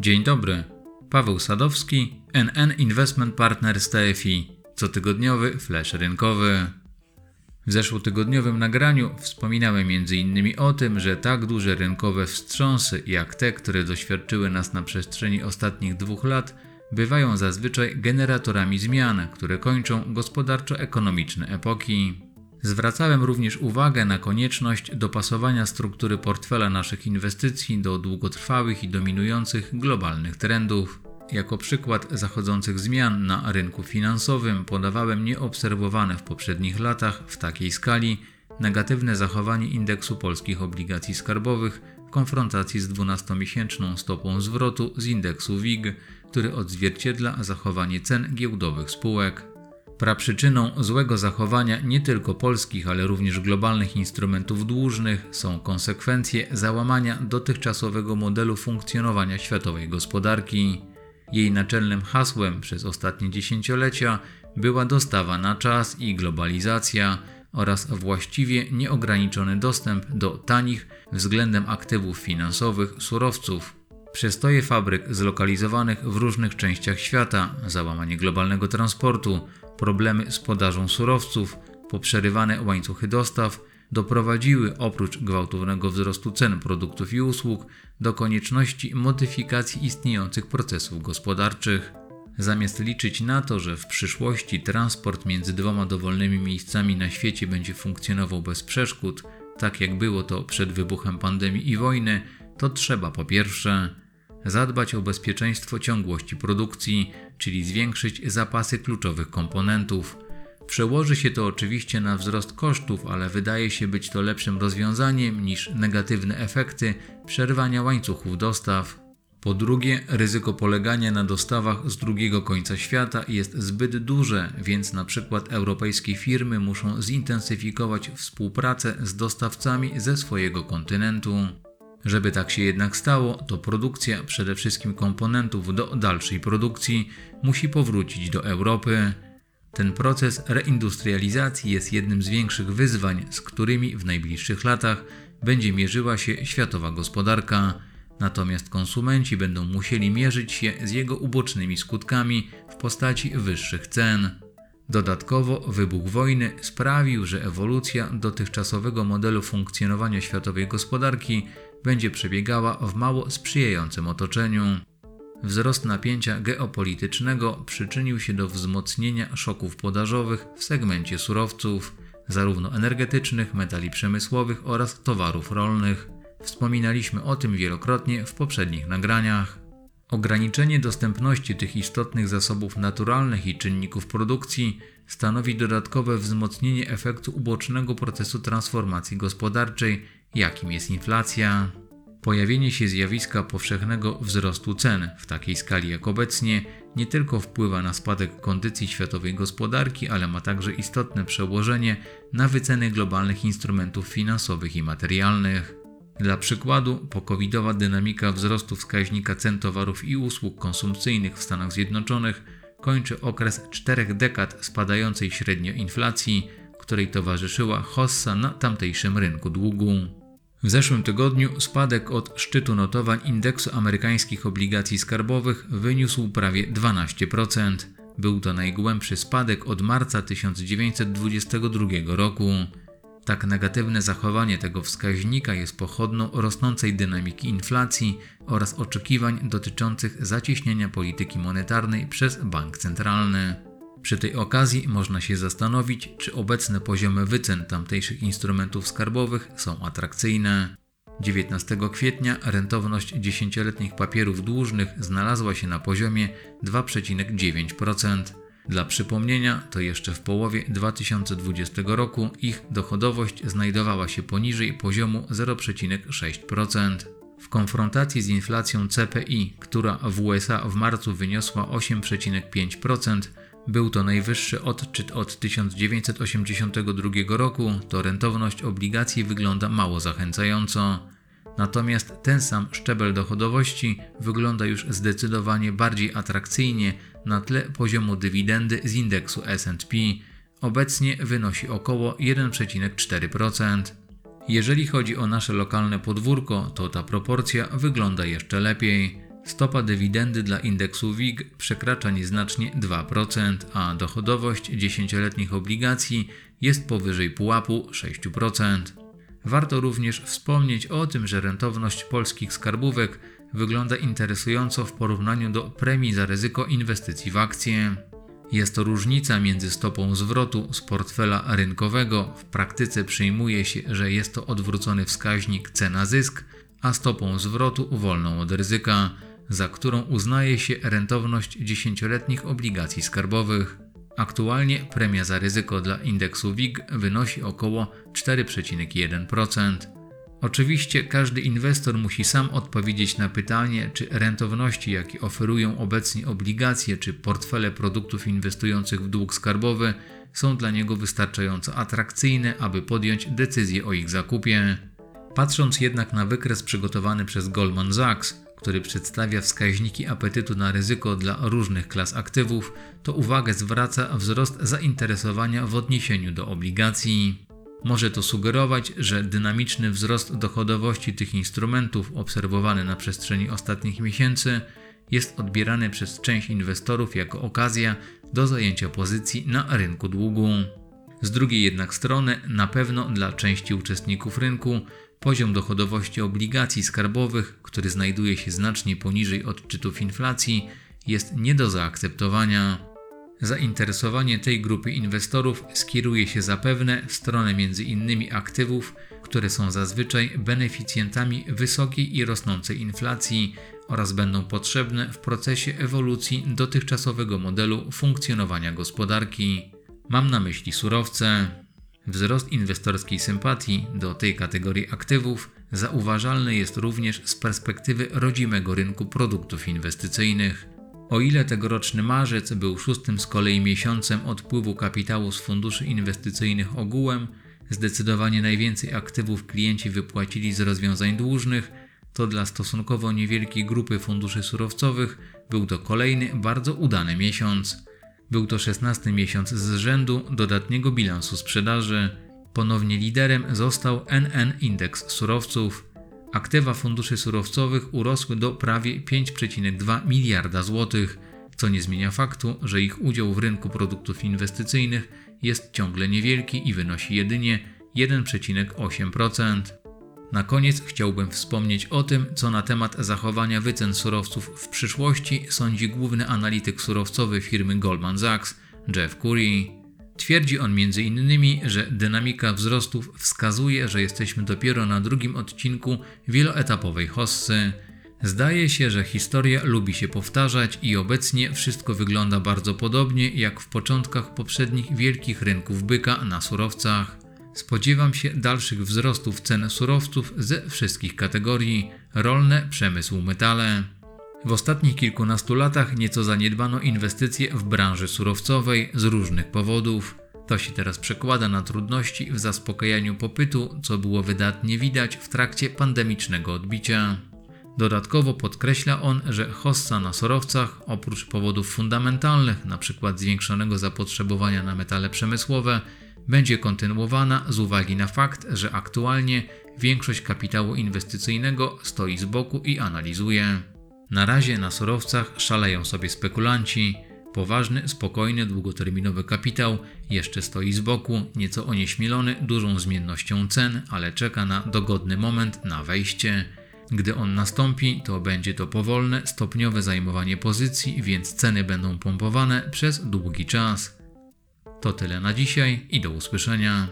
Dzień dobry. Paweł Sadowski, NN Investment Partners TFI. Cotygodniowy flash rynkowy. W zeszłotygodniowym nagraniu wspominałem m.in. o tym, że tak duże rynkowe wstrząsy jak te, które doświadczyły nas na przestrzeni ostatnich dwóch lat, bywają zazwyczaj generatorami zmian, które kończą gospodarczo-ekonomiczne epoki. Zwracałem również uwagę na konieczność dopasowania struktury portfela naszych inwestycji do długotrwałych i dominujących globalnych trendów. Jako przykład zachodzących zmian na rynku finansowym podawałem nieobserwowane w poprzednich latach w takiej skali negatywne zachowanie indeksu polskich obligacji skarbowych w konfrontacji z 12-miesięczną stopą zwrotu z indeksu WIG, który odzwierciedla zachowanie cen giełdowych spółek. Praprzyczyną złego zachowania nie tylko polskich, ale również globalnych instrumentów dłużnych są konsekwencje załamania dotychczasowego modelu funkcjonowania światowej gospodarki. Jej naczelnym hasłem przez ostatnie dziesięciolecia była dostawa na czas i globalizacja oraz właściwie nieograniczony dostęp do tanich względem aktywów finansowych surowców. Przestoje fabryk zlokalizowanych w różnych częściach świata, załamanie globalnego transportu, problemy z podażą surowców, poprzerywane łańcuchy dostaw doprowadziły oprócz gwałtownego wzrostu cen produktów i usług do konieczności modyfikacji istniejących procesów gospodarczych. Zamiast liczyć na to, że w przyszłości transport między dwoma dowolnymi miejscami na świecie będzie funkcjonował bez przeszkód, tak jak było to przed wybuchem pandemii i wojny, to trzeba po pierwsze zadbać o bezpieczeństwo ciągłości produkcji, czyli zwiększyć zapasy kluczowych komponentów. Przełoży się to oczywiście na wzrost kosztów, ale wydaje się być to lepszym rozwiązaniem niż negatywne efekty przerwania łańcuchów dostaw. Po drugie, ryzyko polegania na dostawach z drugiego końca świata jest zbyt duże, więc na przykład europejskie firmy muszą zintensyfikować współpracę z dostawcami ze swojego kontynentu. Żeby tak się jednak stało, to produkcja przede wszystkim komponentów do dalszej produkcji musi powrócić do Europy. Ten proces reindustrializacji jest jednym z większych wyzwań, z którymi w najbliższych latach będzie mierzyła się światowa gospodarka. Natomiast konsumenci będą musieli mierzyć się z jego ubocznymi skutkami w postaci wyższych cen. Dodatkowo wybuch wojny sprawił, że ewolucja dotychczasowego modelu funkcjonowania światowej gospodarki będzie przebiegała w mało sprzyjającym otoczeniu. Wzrost napięcia geopolitycznego przyczynił się do wzmocnienia szoków podażowych w segmencie surowców, zarówno energetycznych, metali przemysłowych oraz towarów rolnych. Wspominaliśmy o tym wielokrotnie w poprzednich nagraniach. Ograniczenie dostępności tych istotnych zasobów naturalnych i czynników produkcji stanowi dodatkowe wzmocnienie efektu ubocznego procesu transformacji gospodarczej, jakim jest inflacja. Pojawienie się zjawiska powszechnego wzrostu cen w takiej skali jak obecnie nie tylko wpływa na spadek kondycji światowej gospodarki, ale ma także istotne przełożenie na wyceny globalnych instrumentów finansowych i materialnych. Dla przykładu, pokowidowa dynamika wzrostu wskaźnika cen towarów i usług konsumpcyjnych w Stanach Zjednoczonych kończy okres czterech dekad spadającej średnio inflacji, której towarzyszyła hossa na tamtejszym rynku długu. W zeszłym tygodniu spadek od szczytu notowań indeksu amerykańskich obligacji skarbowych wyniósł prawie 12%. Był to najgłębszy spadek od marca 1922 roku. Tak negatywne zachowanie tego wskaźnika jest pochodną rosnącej dynamiki inflacji oraz oczekiwań dotyczących zacieśnienia polityki monetarnej przez bank centralny. Przy tej okazji można się zastanowić, czy obecne poziomy wycen tamtejszych instrumentów skarbowych są atrakcyjne. 19 kwietnia rentowność dziesięcioletnich papierów dłużnych znalazła się na poziomie 2,9%. Dla przypomnienia, to jeszcze w połowie 2020 roku ich dochodowość znajdowała się poniżej poziomu 0,6%. W konfrontacji z inflacją CPI, która w USA w marcu wyniosła 8,5%, był to najwyższy odczyt od 1982 roku, to rentowność obligacji wygląda mało zachęcająco. Natomiast ten sam szczebel dochodowości wygląda już zdecydowanie bardziej atrakcyjnie na tle poziomu dywidendy z indeksu SP. Obecnie wynosi około 1,4%. Jeżeli chodzi o nasze lokalne podwórko, to ta proporcja wygląda jeszcze lepiej. Stopa dywidendy dla indeksu WIG przekracza nieznacznie 2%, a dochodowość dziesięcioletnich obligacji jest powyżej pułapu 6%. Warto również wspomnieć o tym, że rentowność polskich skarbówek wygląda interesująco w porównaniu do premii za ryzyko inwestycji w akcje. Jest to różnica między stopą zwrotu z portfela rynkowego, w praktyce przyjmuje się, że jest to odwrócony wskaźnik cena-zysk, a stopą zwrotu wolną od ryzyka, za którą uznaje się rentowność dziesięcioletnich obligacji skarbowych. Aktualnie premia za ryzyko dla indeksu WIG wynosi około 4,1%. Oczywiście każdy inwestor musi sam odpowiedzieć na pytanie, czy rentowności, jakie oferują obecnie obligacje czy portfele produktów inwestujących w dług skarbowy, są dla niego wystarczająco atrakcyjne, aby podjąć decyzję o ich zakupie. Patrząc jednak na wykres przygotowany przez Goldman Sachs, który przedstawia wskaźniki apetytu na ryzyko dla różnych klas aktywów, to uwagę zwraca wzrost zainteresowania w odniesieniu do obligacji. Może to sugerować, że dynamiczny wzrost dochodowości tych instrumentów obserwowany na przestrzeni ostatnich miesięcy jest odbierany przez część inwestorów jako okazja do zajęcia pozycji na rynku długu. Z drugiej jednak strony, na pewno dla części uczestników rynku, poziom dochodowości obligacji skarbowych, który znajduje się znacznie poniżej odczytów inflacji, jest nie do zaakceptowania. Zainteresowanie tej grupy inwestorów skieruje się zapewne w stronę innymi aktywów, które są zazwyczaj beneficjentami wysokiej i rosnącej inflacji oraz będą potrzebne w procesie ewolucji dotychczasowego modelu funkcjonowania gospodarki. Mam na myśli surowce. Wzrost inwestorskiej sympatii do tej kategorii aktywów zauważalny jest również z perspektywy rodzimego rynku produktów inwestycyjnych. O ile tegoroczny marzec był szóstym z kolei miesiącem odpływu kapitału z funduszy inwestycyjnych ogółem, zdecydowanie najwięcej aktywów klienci wypłacili z rozwiązań dłużnych, to dla stosunkowo niewielkiej grupy funduszy surowcowych był to kolejny bardzo udany miesiąc. Był to szesnasty miesiąc z rzędu dodatniego bilansu sprzedaży. Ponownie liderem został NN Indeks Surowców. Aktywa funduszy surowcowych urosły do prawie 5,2 miliarda złotych, co nie zmienia faktu, że ich udział w rynku produktów inwestycyjnych jest ciągle niewielki i wynosi jedynie 1,8%. Na koniec chciałbym wspomnieć o tym, co na temat zachowania wycen surowców w przyszłości sądzi główny analityk surowcowy firmy Goldman Sachs, Jeff Curry. Twierdzi on m.in., że dynamika wzrostów wskazuje, że jesteśmy dopiero na drugim odcinku wieloetapowej hossy. Zdaje się, że historia lubi się powtarzać i obecnie wszystko wygląda bardzo podobnie jak w początkach poprzednich wielkich rynków byka na surowcach. Spodziewam się dalszych wzrostów cen surowców ze wszystkich kategorii rolne, przemysł, metale. W ostatnich kilkunastu latach nieco zaniedbano inwestycje w branży surowcowej z różnych powodów. To się teraz przekłada na trudności w zaspokajaniu popytu, co było wydatnie widać w trakcie pandemicznego odbicia. Dodatkowo podkreśla on, że hossa na surowcach, oprócz powodów fundamentalnych, np. zwiększonego zapotrzebowania na metale przemysłowe, będzie kontynuowana z uwagi na fakt, że aktualnie większość kapitału inwestycyjnego stoi z boku i analizuje. Na razie na surowcach szaleją sobie spekulanci. Poważny, spokojny, długoterminowy kapitał jeszcze stoi z boku, nieco onieśmielony dużą zmiennością cen, ale czeka na dogodny moment na wejście. Gdy on nastąpi, to będzie to powolne, stopniowe zajmowanie pozycji, więc ceny będą pompowane przez długi czas. To tyle na dzisiaj i do usłyszenia.